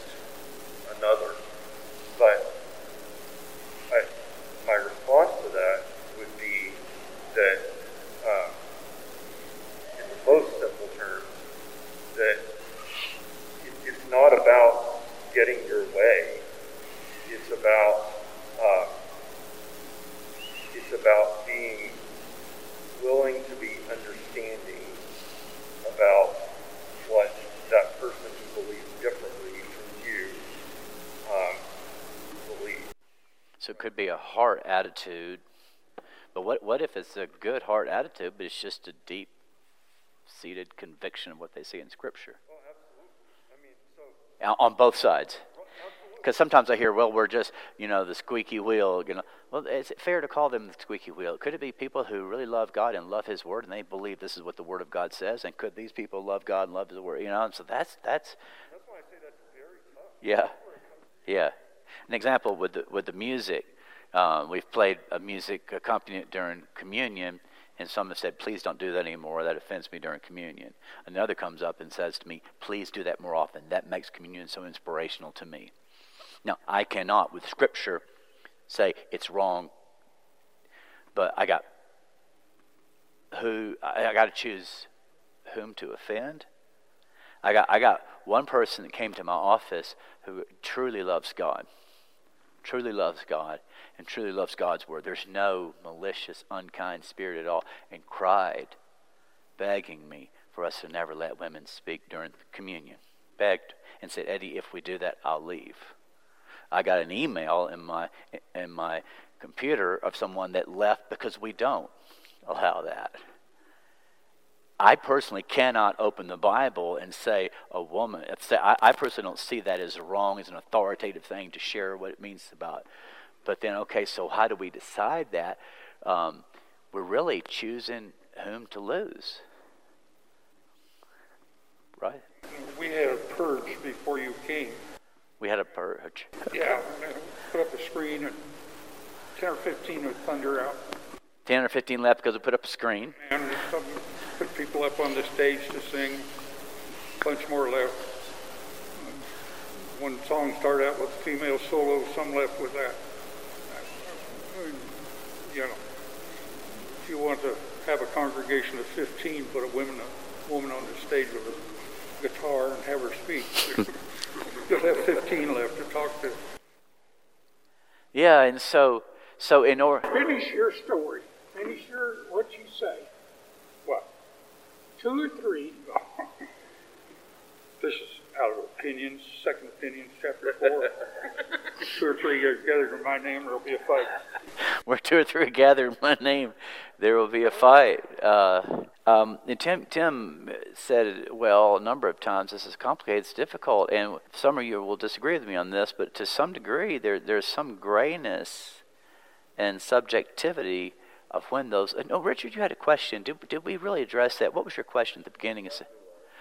getting your way. It's about uh, it's about being willing to be understanding about what that person who believes differently from you um, believes. So it could be a heart attitude, but what what if it's a good heart attitude, but it's just a deep seated conviction of what they see in Scripture? On both sides. Because sometimes I hear, well, we're just, you know, the squeaky wheel. You know, well, is it fair to call them the squeaky wheel? Could it be people who really love God and love His Word, and they believe this is what the Word of God says? And could these people love God and love His Word? You know, and so that's that's that's why I say that's very tough. yeah, yeah. An example with the with the music, uh, we've played a music accompaniment during communion, and some have said, "Please don't do that anymore. That offends me during communion." Another comes up and says to me, "Please do that more often. That makes communion so inspirational to me." Now, I cannot, with Scripture, say it's wrong, but I got who I, I got to choose whom to offend. I got I got one person that came to my office who truly loves God, truly loves God, and truly loves God's word. There's no malicious, unkind spirit at all, and cried, begging me for us to never let women speak during communion. Begged and said, Eddie, if we do that, I'll leave. I got an email in my in my computer of someone that left because we don't allow that. I personally cannot open the Bible and say a woman. I, I personally don't see that as wrong, as an authoritative thing to share what it means about. But then, okay, so how do we decide that? Um, we're really choosing whom to lose, right? We had a purge before you came. We had a purge. Yeah, put up a screen and 10 or 15 would thunder out. 10 or 15 left because we put up a screen. And some put people up on the stage to sing, a bunch more left. One song started out with a female solo, some left with that. You know, if you want to have a congregation of 15, put a woman, a woman on the stage with a guitar and have her speak. <laughs> You'll have 15 left to talk to. Yeah, and so so in order Finish your story. Finish your what you say. Two or three. <laughs> This is out of opinions, second opinions, chapter four. <laughs> Two or three are gathered in my name, there'll be a fight. where two or three are gathered in my name, there will be a fight. Uh, um, Tim, Tim said, well, a number of times, this is complicated, it's difficult, and some of you will disagree with me on this, but to some degree, there, there's some grayness and subjectivity of when those. Uh, no, Richard, you had a question. Did, did we really address that? What was your question at the beginning?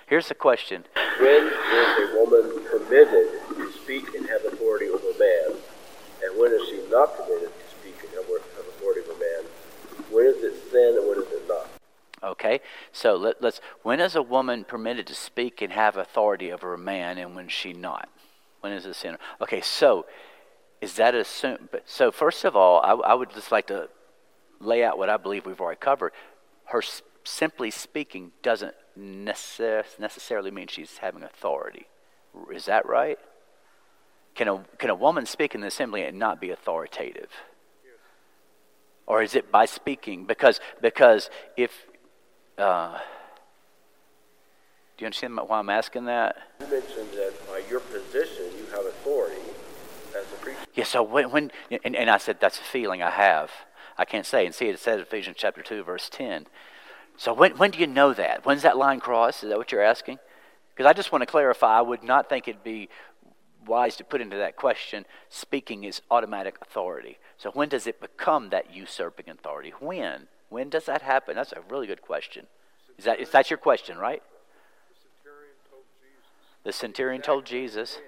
Here's the question. When is a woman permitted to speak and have authority over a man? And when is she not permitted to speak and have authority over a man? When is it sin and when is it not? Okay, so let, let's. When is a woman permitted to speak and have authority over a man, and when she not? When is it sin? Okay, so is that assumed? So first of all, I, I would just like to lay out what I believe we've already covered. Her s- simply speaking doesn't necess- necessarily mean she's having authority. Is that right? Can a, can a woman speak in the assembly and not be authoritative? Or is it by speaking? Because, because if. Uh, do you understand why I'm asking that? You mentioned that by your position you have authority as a preacher. Yeah, so when, when and, and I said, that's a feeling I have. I can't say. And see, it says Ephesians chapter 2, verse 10. So when, when do you know that? When's that line crossed? Is that what you're asking? Because I just want to clarify, I would not think it'd be wise to put into that question speaking is automatic authority. So when does it become that usurping authority? When? When does that happen? That's a really good question. Is that, is that your question, right? The centurion told Jesus. The centurion told Jesus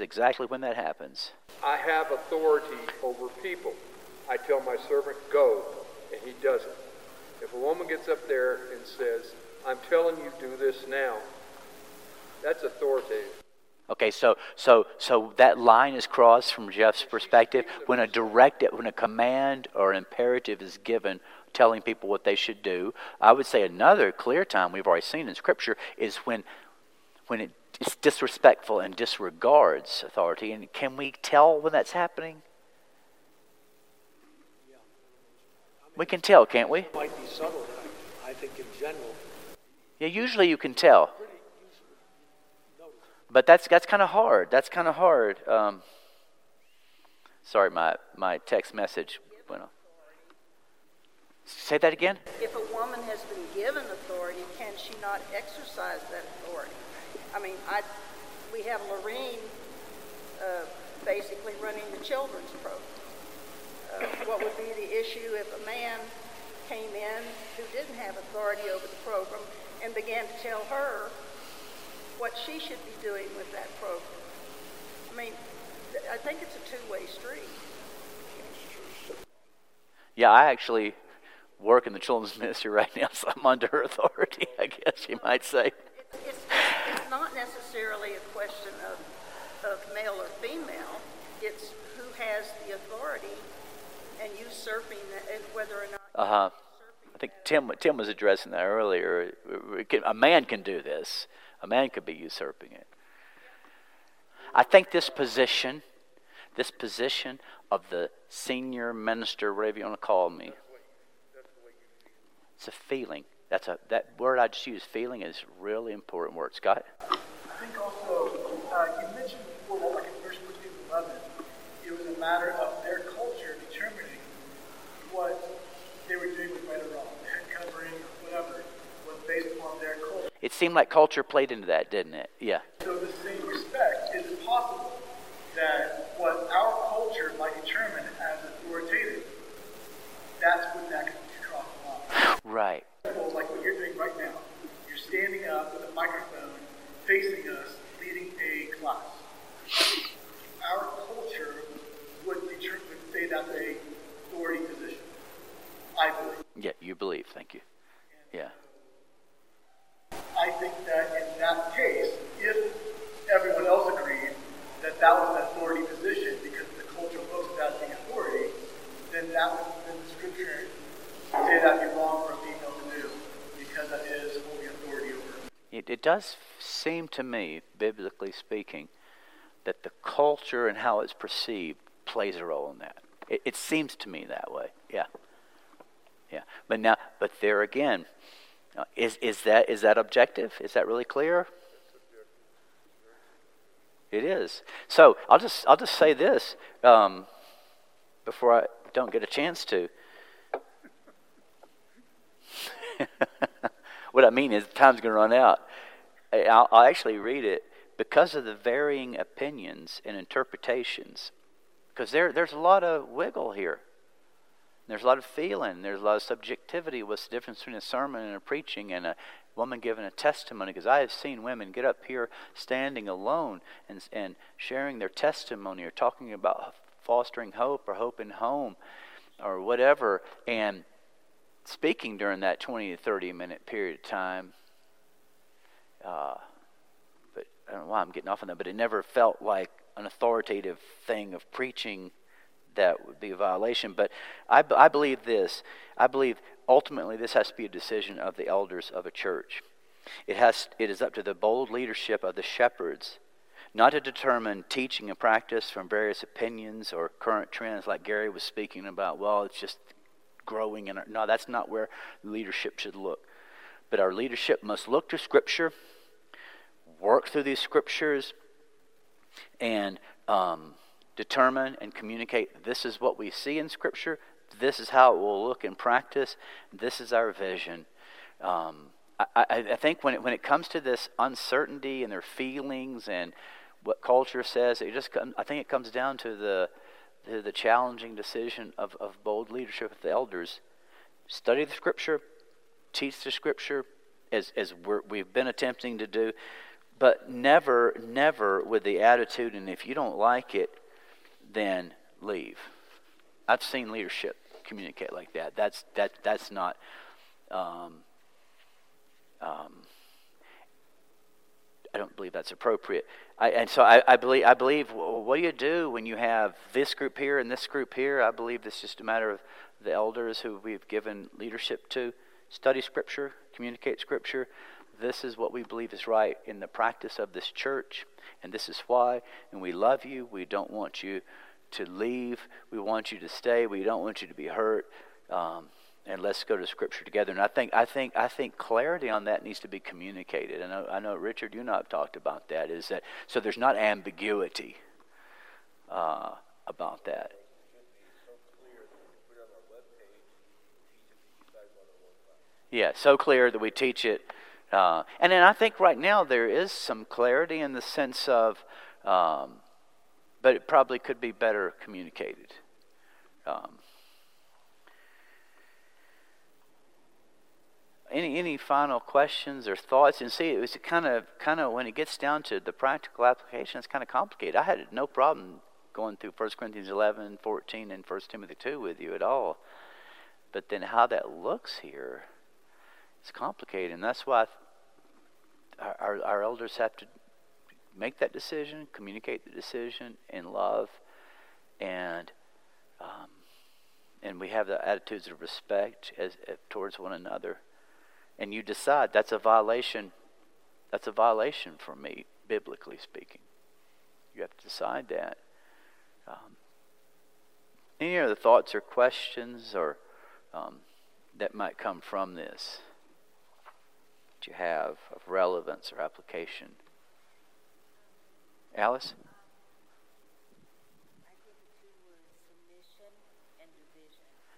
exactly when that happens. I have authority over people. I tell my servant, go, and he does it. If a woman gets up there and says, I'm telling you, do this now, that's authoritative. Okay, so so so that line is crossed from Jeff's perspective when a direct when a command or imperative is given telling people what they should do. I would say another clear time we've already seen in scripture is when when it is disrespectful and disregards authority. And can we tell when that's happening? We can tell, can't we? Might be subtle, I, I think in general, Yeah, usually you can tell. pretty usually notice it. But that's that's kind of hard. That's kind of hard. Um, sorry, my my text message went off. Say that again. If a woman has been given authority, can she not exercise that authority? I mean, I, we have Lorene uh, basically running the children's program. Uh, what would be the issue if a man came in who didn't have authority over the program and began to tell her what she should be doing with that program? I mean, th- I think it's a two-way street. Yeah, I actually work in the children's ministry right now, so I'm under her authority. I guess you might say. It's, it's not necessarily a question of, of male or female. It's who has the authority and usurping that, and whether or not. Uh huh. I think Tim Tim was addressing that earlier. A man can do this. A man could be usurping it. I think this position, this position of the senior minister, whatever you want to call me, it's a feeling. That's a that word I just used. Feeling is really important word. Scott. I think also, uh, you mentioned before that, like in First Corinthians 11, it was a matter of their culture determining what they were doing with right or wrong. Head covering or whatever was based upon their culture. It seemed like culture played into that, didn't it? Yeah. So, in the same respect, is it possible that what our culture might determine as authoritative, that's what that could cross the line? Right. example, like what you're doing right now. You're standing up with a microphone facing us, leading a class. Our culture would, deter- would say that's a authority position. I believe. Yeah. You believe. Thank you. Yeah. I think that in that case, if everyone else agreed that that was an authority position because the culture looks at that as being authority, then that would, then the scripture say that'd be wrong for a female to do because that is holding authority over. It, it does seem to me, biblically speaking, that the culture and how it's perceived plays a role in that. It, it seems to me that way. Yeah. Yeah. But now, but there again, uh, is is that is that objective? Is that really clear? It is. So I'll just I'll just say this um, before I don't get a chance to. <laughs> what I mean is, time's going to run out. I'll, I'll actually read it because of the varying opinions and interpretations. Because there, there's a lot of wiggle here. There's a lot of feeling. There's a lot of subjectivity. What's the difference between a sermon and a preaching and a woman giving a testimony? Because I have seen women get up here standing alone and, and sharing their testimony or talking about fostering hope or hope in home or whatever. And speaking during that 20 to 30 minute period of time. Uh, but I don't know why I'm getting off on that, but it never felt like an authoritative thing of preaching that would be a violation. But I believe this. I believe ultimately this has to be a decision of the elders of a church. It, has, it is up to the bold leadership of the shepherds not to determine teaching and practice from various opinions or current trends like Gary was speaking about. Well, it's just growing in our, no that's not where leadership should look. But our leadership must look to scripture work through these scriptures and um, determine and communicate this is what we see in scripture this is how it will look in practice this is our vision. Um, I, I, think when it, when it comes to this uncertainty and their feelings and what culture says it just i think it comes down to the the, challenging decision of, of bold leadership of the elders. Study the scripture, teach the scripture, as, as we're, we've been attempting to do, but never, never with the attitude, and if you don't like it, then leave. I've seen leadership communicate like that. That's, that, that's not. Um, um, I don't believe that's appropriate. I, and so I, I believe I believe wh- what do you do when you have this group here and this group here? I believe it's just a matter of the elders who we've given leadership to study Scripture, communicate Scripture. This is what we believe is right in the practice of this church, and this is why. And we love you. We don't want you to leave. We want you to stay. We don't want you to be hurt. Um, and let's go to Scripture together. And I think I think I think clarity on that needs to be communicated. And I, I know Richard, you and I have talked about that. Is that so? There's not ambiguity uh, about that. Yeah, so clear that we teach it. Uh, and then I think right now there is some clarity in the sense of, um, but it probably could be better communicated. Um, any any final questions or thoughts? And see, it was kind of kind of when it gets down to the practical application, it's kind of complicated. I had no problem going through 1 Corinthians 11, 14, and 1 Timothy 2 with you at all. But then how that looks here it's complicated, and that's why our, our elders have to make that decision, communicate the decision in love, and um, and we have the attitudes of respect as, as, towards one another. And you decide that's a violation. That's a violation for me, biblically speaking. You have to decide that. Um, any other thoughts or questions or um, that might come from this? that you have of relevance or application. Alice?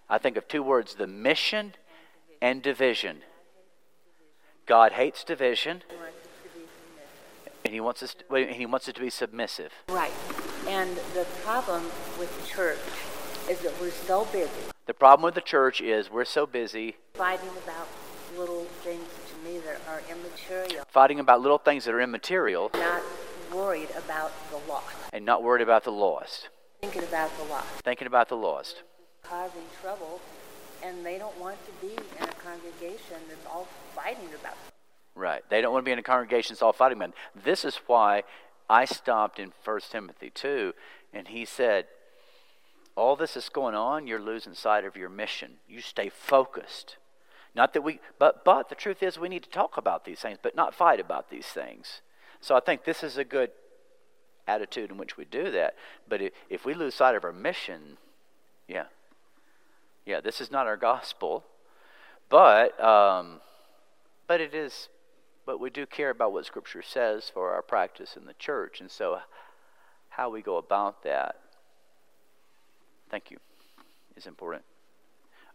I think of two words the mission and division. God hates division. And he wants us to, he wants it to be submissive. Right. And the problem with the church is that we're so busy. The problem with the church is we're so busy fighting about little things to me that are immaterial. Fighting about little things that are immaterial. Not worried about the lost. And not worried about the lost. Thinking about the lost. Thinking about the lost. Causing trouble, and they don't want to be in a congregation that's all fighting about. Right. They don't want to be in a congregation that's all fighting about. This is why I stopped in 1 Timothy 2, and he said, all this is going on, you're losing sight of your mission. You stay focused. Not that we, but, but the truth is we need to talk about these things, but not fight about these things. So I think this is a good attitude in which we do that. But if, if we lose sight of our mission, yeah. Yeah, this is not our gospel. But, um, but it is, but we do care about what Scripture says for our practice in the church. And so how we go about that, thank you, is important.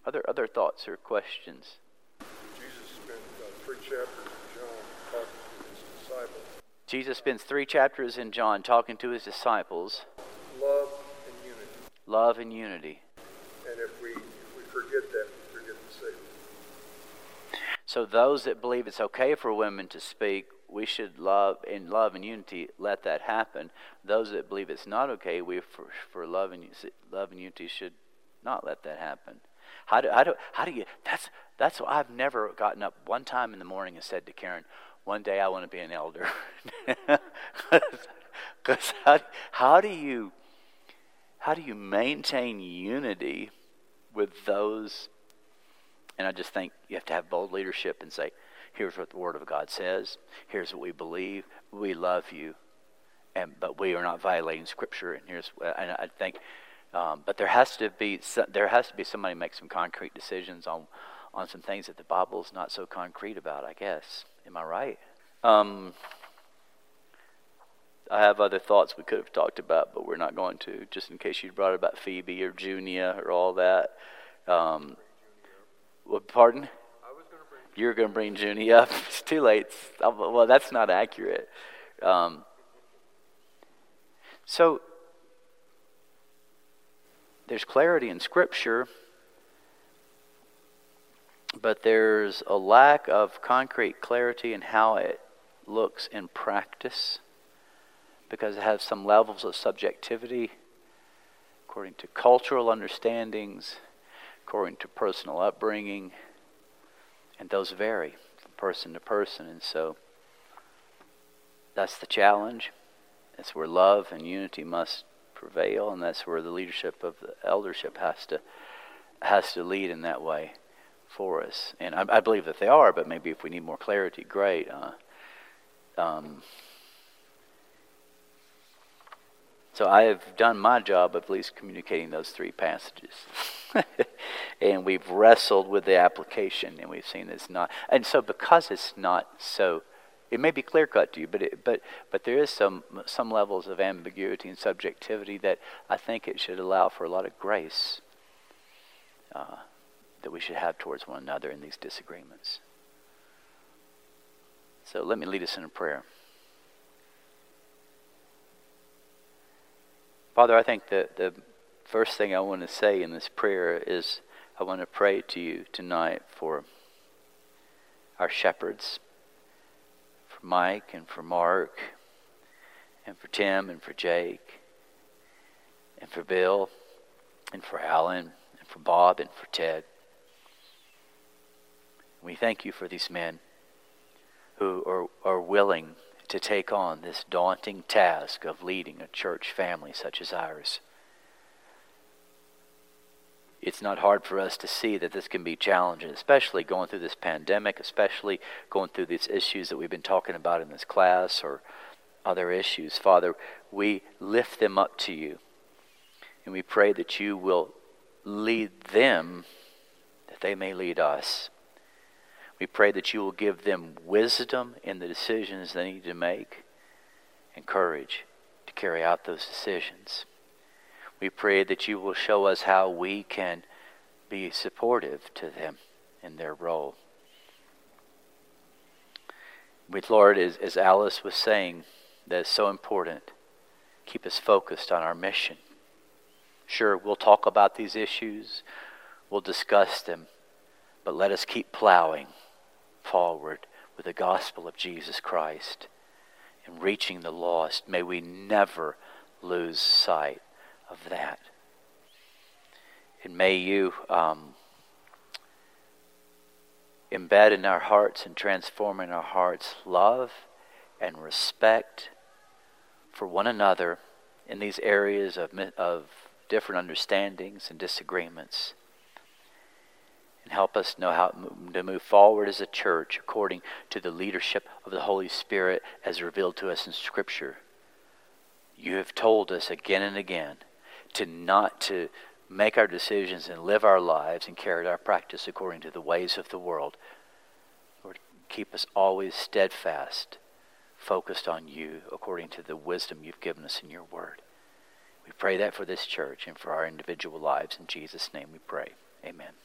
Other, other thoughts or questions? Jesus spends three chapters in John talking to his disciples. Love and unity. Love and unity. And if we forget that, we forget the. So those that believe it's okay for women to speak, we should love in love and unity let that happen. Those that believe it's not okay, we for, for love and love and unity should not let that happen. How do, how do, how do you, that's, that's I've never gotten up one time in the morning and said to Karen, one day I want to be an elder. <laughs> Because how, how do you, how do you maintain unity with those? And I just think you have to have bold leadership and say, here's what the Word of God says. Here's what we believe. We love you, and but we are not violating Scripture. And here's, and I think um, but there has to be there has to be somebody make some concrete decisions on on some things that the Bible's not so concrete about. I guess. Am I right? Um, I have other thoughts we could have talked about, but we're not going to. Just in case you brought about Phoebe or Junia or all that. Um, well, pardon? You're going to bring Junie up. <laughs> It's too late. Well, that's not accurate. Um, so there's clarity in Scripture, but there's a lack of concrete clarity in how it looks in practice because it has some levels of subjectivity according to cultural understandings, according to personal upbringing, and those vary from person to person. And so that's the challenge. It's where love and unity must prevail, and that's where the leadership of the eldership has to has to lead in that way for us. And I, I believe that they are, but maybe if we need more clarity, great. Uh, um, So I have done my job of at least communicating those three passages. <laughs> and we've wrestled with the application and we've seen it's not. And so because it's not so it may be clear cut to you, but it, but but there is some some levels of ambiguity and subjectivity that I think it should allow for a lot of grace uh, that we should have towards one another in these disagreements. So let me lead us in a prayer. Father, I think that the first thing I want to say in this prayer is I want to pray to you tonight for our shepherds for Mike and for Mark and for Tim and for Jake and for Bill and for Alan and for Bob and for Ted. We thank you for these men who are, are willing to take on this daunting task of leading a church family such as ours it's not hard for us to see that this can be challenging, especially going through this pandemic, especially going through these issues that we've been talking about in this class or other issues. Father, we lift them up to you, and we pray that you will lead them that they may lead us. We pray that you will give them wisdom in the decisions they need to make and courage to carry out those decisions. We pray that you will show us how we can be supportive to them in their role. With Lord, as, as Alice was saying, that is so important. Keep us focused on our mission. Sure, we'll talk about these issues, we'll discuss them, but let us keep plowing forward with the gospel of Jesus Christ and reaching the lost. May we never lose sight of that. And may you um, embed in our hearts and transform in our hearts love and respect for one another in these areas of, of different understandings and disagreements. And help us know how to move forward as a church according to the leadership of the Holy Spirit as revealed to us in Scripture. You have told us again and again to not to make our decisions and live our lives and carry our practice according to the ways of the world. Lord, keep us always steadfast, focused on you according to the wisdom you've given us in your word. We pray that for this church and for our individual lives. In Jesus' name we pray. Amen.